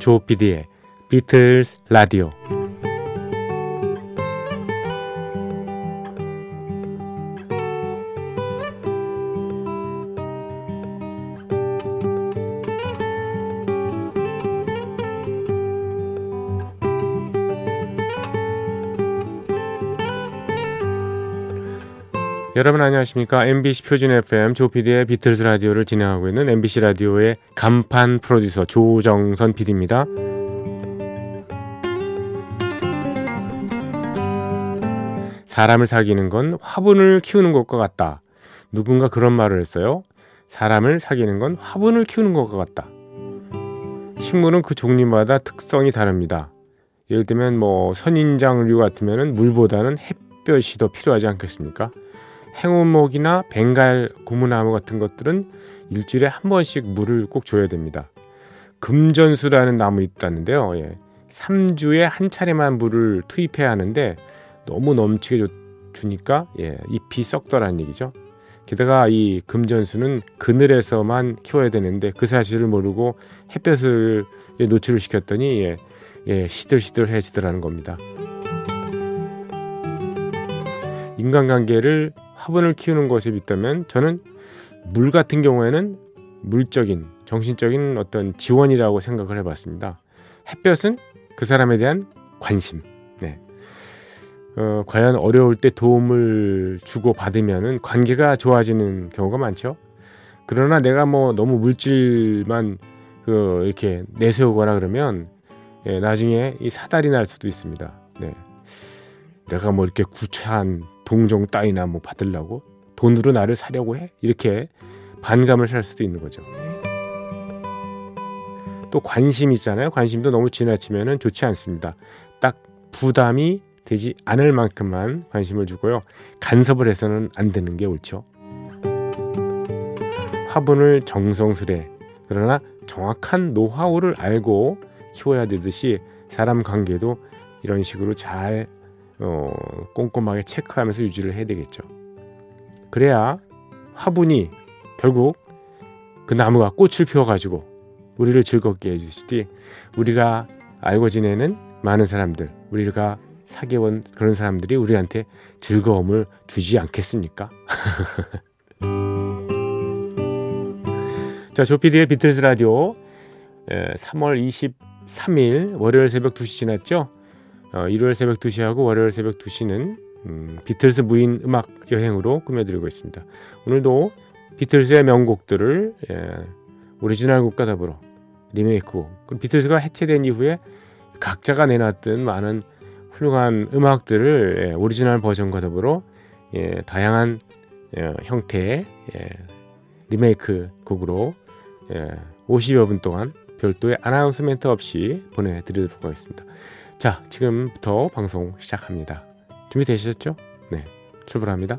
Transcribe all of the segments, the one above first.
조피디의 비틀스 라디오 여러분 안녕하십니까? MBC 표준 FM 조피디의 비틀스 라디오를 진행하고 있는 MBC 라디오의 간판 프로듀서 조정선 PD입니다. 사람을 사귀는 건 화분을 키우는 것과 같다. 누군가 그런 말을 했어요. 사람을 사귀는 건 화분을 키우는 것과 같다. 식물은 그 종류마다 특성이 다릅니다. 예를 들면 뭐 선인장류 같으면 물보다는 햇볕이 더 필요하지 않겠습니까? 행운목이나 벵갈 고무나무 같은 것들은 일주일에 한 번씩 물을 꼭 줘야 됩니다. 금전수라는 나무 있다는데요. 예. 3주에 한 차례만 물을 투입해야 하는데 너무 넘치게 주니까 예, 잎이 썩더라는 얘기죠. 게다가 이 금전수는 그늘에서만 키워야 되는데 그 사실을 모르고 햇볕을 노출을 시켰더니 예, 예, 시들시들해지더라는 겁니다. 인간관계를 화분을 키우는 것에 빗다면 저는 물 같은 경우에는 물적인 정신적인 어떤 지원이라고 생각을 해봤습니다. 햇볕은 그 사람에 대한 관심. 네. 어, 과연 어려울 때 도움을 주고 받으면은 관계가 좋아지는 경우가 많죠. 그러나 내가 뭐 너무 물질만 그 이렇게 내세우거나 그러면 예, 나중에 이 사달이 날 수도 있습니다. 네. 내가 뭐 이렇게 구차한 동정 따위나 뭐 받으려고 돈으로 나를 사려고 해 이렇게 반감을 살 수도 있는 거죠. 또 관심 있잖아요. 관심도 너무 지나치면은 좋지 않습니다. 딱 부담이 되지 않을 만큼만 관심을 주고요. 간섭을 해서는 안 되는 게 옳죠. 화분을 정성스레 그러나 정확한 노하우를 알고 키워야 되듯이 사람 관계도 이런 식으로 잘 어, 꼼꼼하게 체크하면서 유지를 해야 되겠죠. 그래야 화분이 결국 그 나무가 꽃을 피워가지고 우리를 즐겁게 해주시지 우리가 알고 지내는 많은 사람들 우리가 사귀어온 그런 사람들이 우리한테 즐거움을 주지 않겠습니까? 자, 조피디의 비틀스 라디오 3월 23일 월요일 새벽 2시 지났죠? 어, 일요일 새벽 2시하고 월요일 새벽 2시는 음, 비틀스 무인 음악 여행으로 꾸며드리고 있습니다. 오늘도 비틀스의 명곡들을 예, 오리지널 곡과 더불어 리메이크곡 그럼 비틀스가 해체된 이후에 각자가 내놨던 많은 훌륭한 음악들을 예, 오리지널 버전과 더불어 예, 다양한 예, 형태의 예, 리메이크 곡으로 예, 50여 분 동안 별도의 아나운스멘트 없이 보내드리도록 하겠습니다. 자, 지금부터 방송 시작합니다. 준비되셨죠? 네, 출발합니다.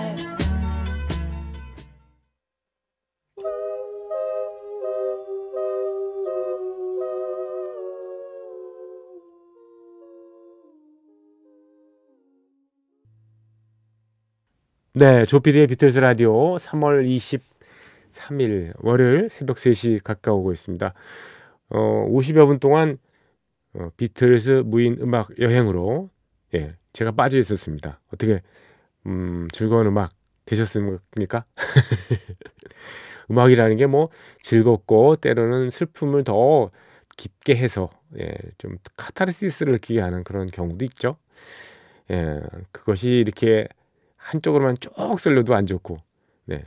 네, 조피디의 비틀스 라디오 3월 23일 월요일 새벽 3시 가까워 오고 있습니다. 어, 50여 분 동안 어, 비틀스 무인 음악 여행으로 예, 제가 빠져 있었습니다. 어떻게 음, 즐거운 음악 되셨습니까? 음악이라는 게 뭐 즐겁고 때로는 슬픔을 더 깊게 해서 예, 좀 카타르시스를 느끼게 하는 그런 경우도 있죠. 예, 그것이 이렇게 한쪽으로만 쭉 쓸려도 안 좋고, 네.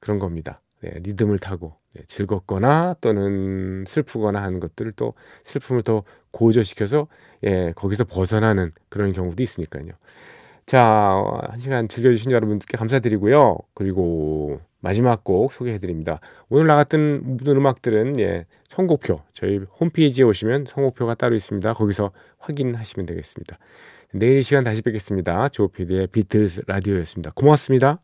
그런 겁니다. 네, 리듬을 타고 네, 즐겁거나 또는 슬프거나 하는 것들을 또 슬픔을 더 고조시켜서 예, 거기서 벗어나는 그런 경우도 있으니까요. 자, 한 시간 즐겨주신 여러분들께 감사드리고요. 그리고 마지막 곡 소개해드립니다. 오늘 나갔던 모든 음악들은 예, 선곡표 저희 홈페이지에 오시면 선곡표가 따로 있습니다. 거기서 확인하시면 되겠습니다. 내일 시간 다시 뵙겠습니다. 조피디의 비틀스 라디오였습니다. 고맙습니다.